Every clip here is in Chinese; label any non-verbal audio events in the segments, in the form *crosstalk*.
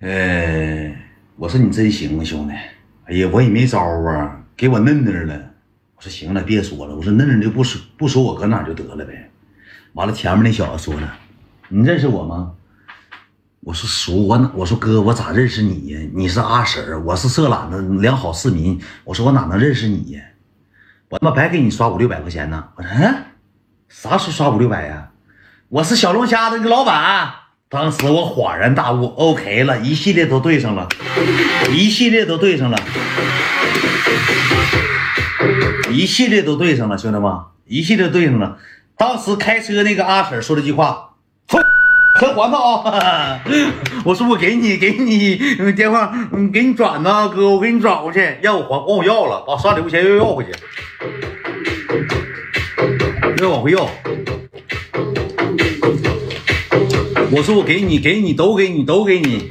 呃，我说你真行啊，兄弟。哎呀，我也没招啊，给我嫩嫩了。我说行了，别说了。我说嫩嫩就不说不说我搁哪就得了呗。完了，前面那小子说了，你认识我吗？我说熟，我哪我说哥，我咋认识你呀？你是阿婶儿，我是色懒子良好市民。我说我哪能认识你呀？我他妈白给你刷五六百块钱呢。我说嗯，啥时候刷五六百呀？我是小龙虾的那个老板。当时我恍然大悟，OK 了，一系列都对上了，一系列都对上了，一系列都对上了，兄弟们，一系列对上了。当时开车那个阿婶说了句话：“哼，还还他啊！” *laughs* 我说我给你，给你电话，给你转呢，哥，我给你转过去，要我还管我要了，把刷礼物钱又要回去，又往回要。我说我给你，给你，都给你，都给你。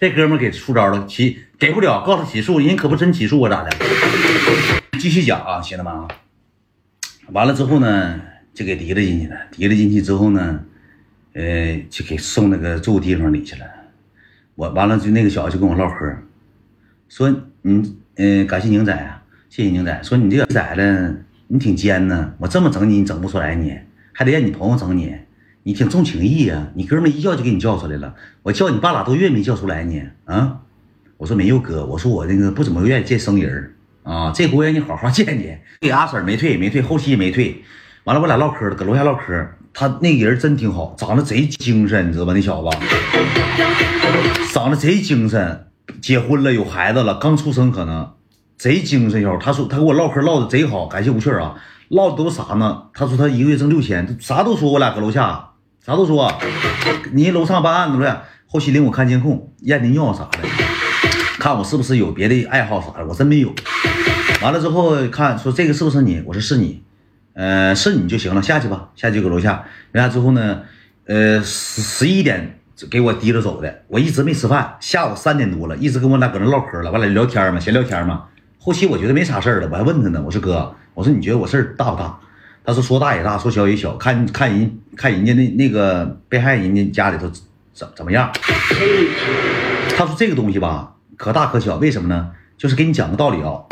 这哥们给出招了，起给不了，告诉起诉，人可不真起诉我咋的？继续讲啊，兄弟们啊。完了之后呢，就给提了进去了。提了进去之后呢，呃，就给送那个住地方里去了。我完了就那个小子就跟我唠嗑，说你，嗯，感谢宁仔啊，谢谢宁仔。说你这个崽子，你挺尖呢，我这么整你，你整不出来，你还得让你朋友整你。你挺重情义呀，你哥们一叫就给你叫出来了。我叫你半拉多月没叫出来呢。啊，我说没有哥，我说我那个不怎么愿意见生人啊。这回让你好好见见。给阿婶没退，没退，后期也没退。完了，我俩唠嗑了，搁楼下唠嗑。他那个人真挺好，长得贼精神，你知道吧？那小子长得贼精神，结婚了，有孩子了，刚出生可能贼精神。小伙他说他跟我唠嗑唠的贼好，感谢吴雀啊，唠的都啥呢？他说他一个月挣六千，啥都说。我俩搁楼下。啥都说，你楼上办案子了，后期领我看监控，验的尿啥的，看我是不是有别的爱好啥的，我真没有。完了之后看说这个是不是你，我说是你，呃，是你就行了，下去吧，下去搁楼下。完了之后呢，呃，十一点给我提着走的，我一直没吃饭，下午三点多了，一直跟我俩搁那唠嗑了，完了聊天嘛，闲聊天嘛。后期我觉得没啥事了，我还问他呢，我说哥，我说你觉得我事儿大不大？他说：“说大也大，说小也小，看看人看人家那那个被害人家家里头怎怎么样。”他说：“这个东西吧，可大可小，为什么呢？就是给你讲个道理啊。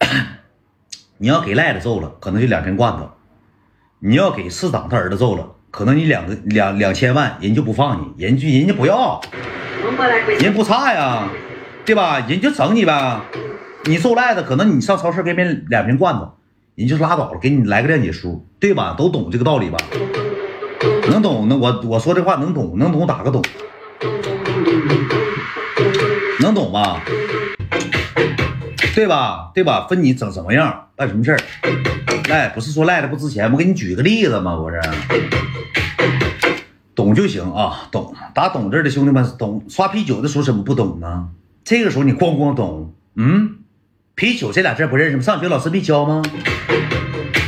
*coughs* 你要给赖子揍了，可能就两瓶罐头；你要给市长他儿子揍了，可能你两个两两千万，人就不放你，人就人家不要，人不差呀，对吧？人就整你呗。你揍赖子，可能你上超市给别两瓶罐头。”你就拉倒了，给你来个谅解书，对吧？都懂这个道理吧？能懂？那我我说这话能懂？能懂打个懂？能懂吧？对吧？对吧？分你整什么样？办什么事儿？赖不是说赖的不值钱？我给你举个例子嘛？不是，懂就行啊，懂打懂字的兄弟们懂。刷啤酒的时候怎么不懂呢？这个时候你咣咣懂，嗯。啤酒这俩字不认识吗？上学老师没教吗？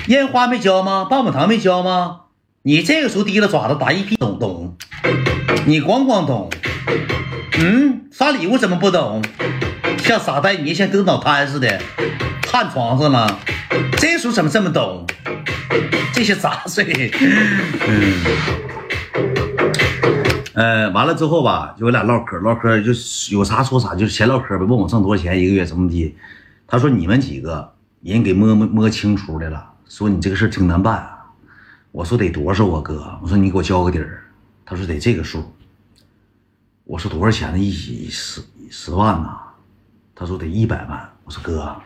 烟花没教吗？棒棒糖没教吗？你这个时候提了爪子打一屁懂懂，你光光懂。嗯，刷礼物怎么不懂？像傻呆你，像跟脑瘫似的，瘫床上了。这时候怎么这么懂？这些杂碎。嗯，呃，完了之后吧，就我俩唠嗑，唠嗑就有啥说啥，就是闲唠嗑呗。问我挣多少钱一个月，怎么的？他说：“你们几个人给摸摸摸清楚的了，说你这个事挺难办。”我说：“得多少啊，哥？”我说：“你给我交个底儿。”他说：“得这个数。”我说：“多少钱呢？一十十万呐？”他说：“得一百万。”我说：“哥，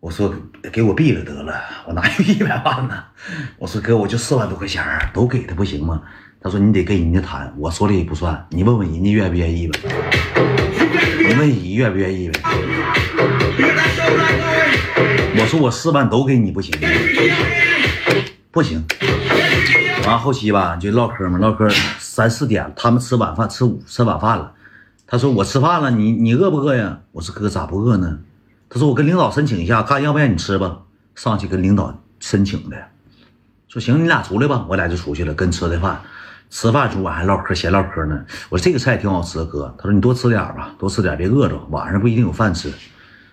我说给我毙了得了，我哪有一百万呢？”我说：“哥，我就四万多块钱都给他不行吗？”他说：“你得跟人家谈，我说的也不算，你问问人家愿不愿意呗。你问人愿不愿意呗。”我说我四万都给你不行，不行。完后期吧就唠嗑嘛，唠嗑三四点，他们吃晚饭吃午吃晚饭了。他说我吃饭了，你你饿不饿呀？我说哥咋不饿呢？他说我跟领导申请一下，看要不要你吃吧。上去跟领导申请的，说行，你俩出来吧。我俩就出去了，跟吃的饭，吃饭中午还唠嗑闲唠嗑呢。我说这个菜挺好吃，哥。他说你多吃点吧，多吃点别饿着，晚上不一定有饭吃。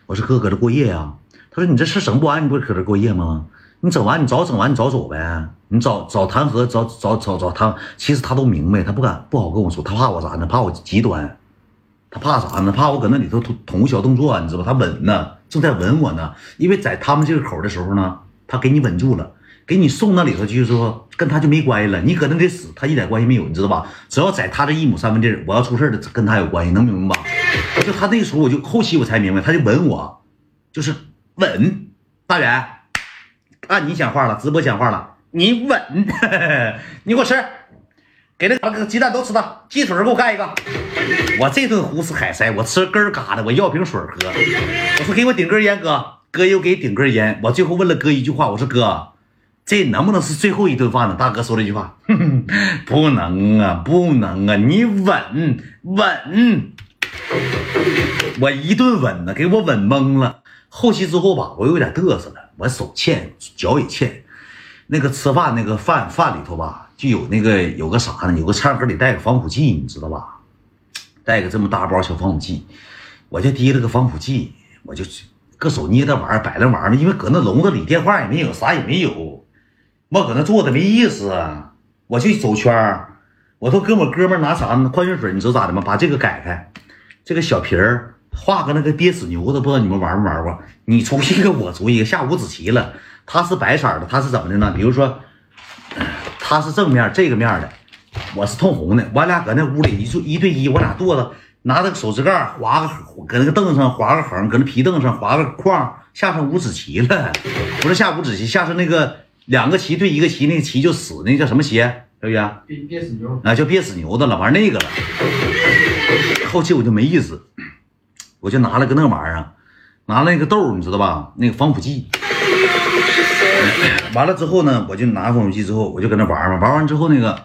我说哥搁这过夜呀？他说你这事整不完，你不是搁这过夜吗？你整完你早整完你早走呗，你早早谈和早早早早谈。其实他都明白，他不敢不好跟我说，他怕我啥呢？怕我极端，他怕啥呢？怕我搁那里头捅捅小动作，你知道吧？他稳呢，正在稳我呢。因为在他们这个口的时候呢，他给你稳住了，给你送那里头就是说跟他就没关系了。你搁那得死，他一点关系没有，你知道吧？只要在他这一亩三分地我要出事的跟他有关系，能明白吧？就他那时候我就后期我才明白，他就稳我，就是稳，大远。按你讲话了，直播讲话了，你稳，*laughs* 你给我吃，给那个鸡蛋都吃到，鸡腿给我干一个。我这顿胡吃海塞，我吃根儿嘎的，我要瓶水喝。我说给我顶根烟，哥，哥又给顶根烟。我最后问了哥一句话，我说哥，这能不能是最后一顿饭呢？大哥说了一句话，*laughs* 不能啊，不能啊，你稳稳，我一顿稳呢，给我稳懵了。后期之后吧，我有点嘚瑟了。我手欠，脚也欠，那个吃饭那个饭饭里头吧，就有那个有个啥呢？有个餐盒里带个防腐剂，你知道吧？带个这么大包小防腐剂，我就提了个防腐剂，我就搁手捏着玩，摆着玩意儿，因为搁那笼子里电话也没有，啥也没有，我搁那坐着没意思，我就走圈儿，我都跟我哥们拿啥呢？矿泉水，你知道咋的吗？把这个改开，这个小瓶儿。画个那个憋死牛子，不知道你们玩没玩过？你出一个，我出一个，下五子棋了。它是白色的，它是怎么的呢？比如说，它是正面这个面的，我是通红的。我俩搁那屋里一坐一对一，我俩坐着，拿着手指盖划个，搁那个凳子上划个横，搁那皮凳上划个框，下上五子棋了。不是下五子棋，下上那个两个棋对一个棋，那个棋就死，那叫什么棋？小雨憋憋死牛啊，叫憋死牛的了，玩那个了。后期我就没意思。我就拿了个那玩意儿，拿了那个豆，你知道吧？那个防腐剂。*coughs* 完了之后呢，我就拿防腐剂之后，我就搁那玩嘛。玩完之后那个，*coughs*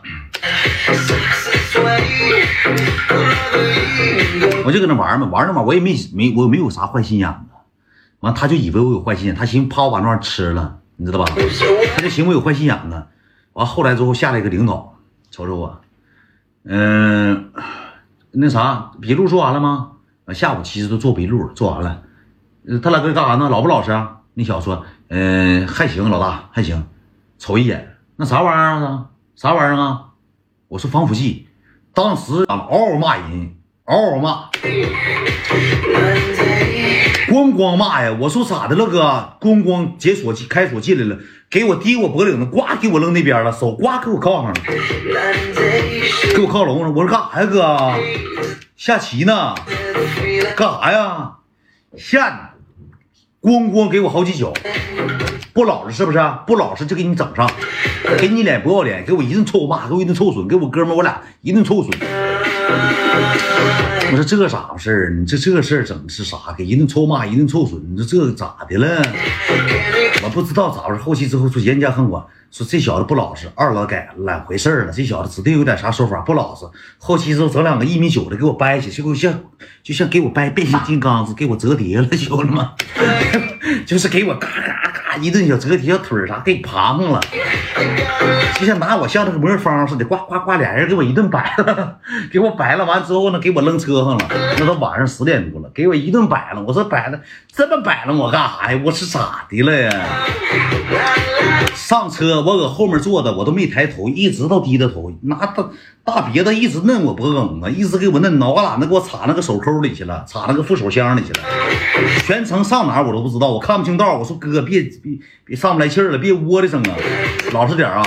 我就搁那玩嘛，玩那嘛，我也没没我没有啥坏心眼子。完他就以为我有坏心眼，他寻思怕我把那玩意儿吃了，你知道吧？*laughs* 他就寻思我有坏心眼子。完后来之后下来一个领导，瞅瞅我，嗯，那啥笔录做完了吗？下午其实都做笔录，做完了。他俩搁干啥呢？老不老实啊？那小子说：“嗯，还行，老大还行。”瞅一眼，那啥玩意儿啊？啥玩意儿啊？我说防腐剂。当时嗷嗷骂人，嗷嗷骂，咣咣骂呀！我说咋的了哥？咣咣解锁开锁进来了，给我提我脖领子，呱给我扔那边了，手呱给我铐上了，给我铐笼上。我说干啥呀哥？下棋呢？干啥呀？下，咣咣给我好几脚，不老实是不是？不老实就给你整上，给你脸不要脸，给我一顿臭骂，给我一顿臭损，给我哥们我俩一顿臭损。我说这咋回事儿你这这事儿整的是啥？给一顿臭骂，一顿臭损，你说这咋的了？我不知道咋回事后期之后说严加恨我。说这小子不老实，二老改懒回事了。这小子指定有点啥说法，不老实。后期之后整两个一米九的给我掰起，就给我像就像给我掰变形金刚子，给我折叠了，兄弟们，*laughs* 就是给我嘎嘎一顿小折叠，小腿啥给爬上了，就像拿我像那个魔方似的，呱呱呱，俩人给我一顿摆了，*laughs* 给我摆了完之后呢，给我扔车上了。那都晚上十点多了，给我一顿摆了。我说摆了这么摆了我干啥呀？我是咋的了呀？上车。我搁后面坐着，我都没抬头，一直都低着头，拿大大鼻子一直嫩我脖梗子，一直给我嫩，脑瓜懒子给我插那个手抠里去了，插那个副手箱里去了，全程上哪我都不知道，我看不清道。我说哥，别别别上不来气了，别窝的声啊，老实点啊。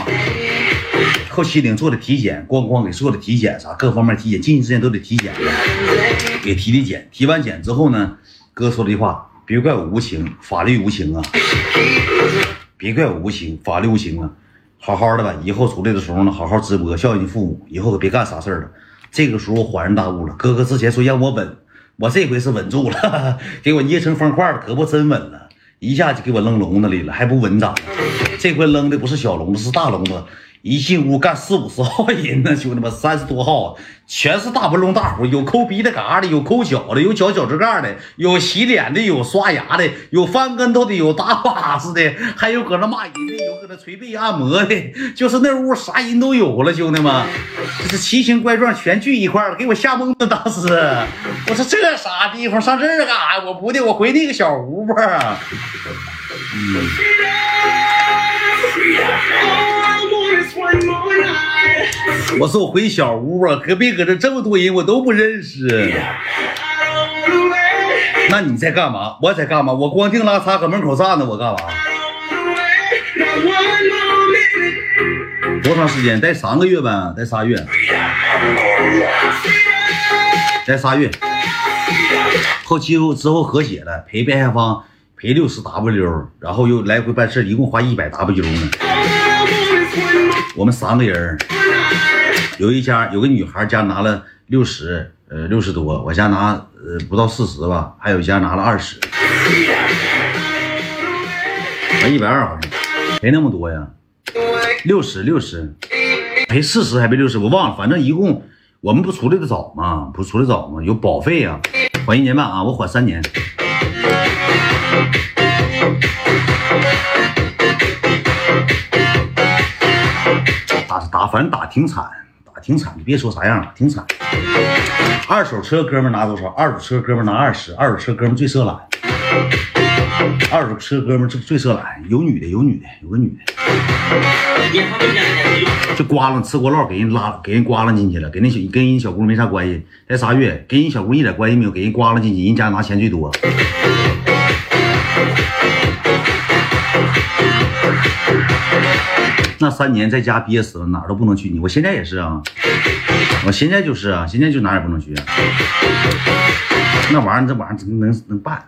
后期领做的体检，咣咣给做的体检啥，各方面体检，近期之间都得体检，给体体检。体完检之后呢，哥说了一句话，别怪我无情，法律无情啊。别怪我无情，法律无情啊！好好的吧，以后出来的时候呢，好好直播孝敬父母，以后可别干啥事儿了。这个时候我恍然大悟了，哥哥之前说让我稳，我这回是稳住了，*laughs* 给我捏成方块了，胳膊真稳了，一下就给我扔笼子里了，还不稳咋？这回扔的不是小笼子，是大笼子。一进屋干四五十号人呢，兄弟们，三十多号，全是大不隆大虎，有抠鼻的嘎的，有抠脚的，有脚脚趾盖的，有洗脸的，有刷牙的，有翻跟头的，有打把子的，还有搁那骂人的，有搁那捶背按摩的，*laughs* 就是那屋啥人都有了，兄弟们，这是奇形怪状全聚一块了，给我吓懵了。当时我说这啥地方，上这儿干啥呀？我不的，我回那个小屋吧。*laughs* 我说我回小屋啊，可别搁这这么多人，我都不认识。那你在干嘛？我在干嘛？我光腚拉碴搁门口站着，我干嘛？多长时间？待三个月呗，待仨月。待仨月。后期之后和解了，赔被害方赔六十 W，然后又来回办事，一共花一百 W 呢。我们三个人，有一家有个女孩家拿了六十，呃六十多，我家拿呃不到四十吧，还有一家拿了二十，一百二好像，赔那么多呀？六十六十，赔四十还赔六十，我忘了，反正一共我们不出来的早吗？不处理早吗？有保费啊。缓一年半啊，我缓三年。打，反正打挺惨，打挺惨。你别说啥样了，挺惨。二手车哥们拿多少？二手车哥们拿二十。二手车哥们最色懒。二手车哥们最最色懒，有女的，有女的，有个女的。这刮了吃锅烙，给人拉，给人刮了进去了，给那小跟人小姑没啥关系。才仨月，跟人小姑一点关系没有，给人刮了进去，人家拿钱最多。那三年在家憋死了，哪儿都不能去。你我现在也是啊，我现在就是啊，现在就哪儿也不能去。那玩意儿，这玩意儿能能办？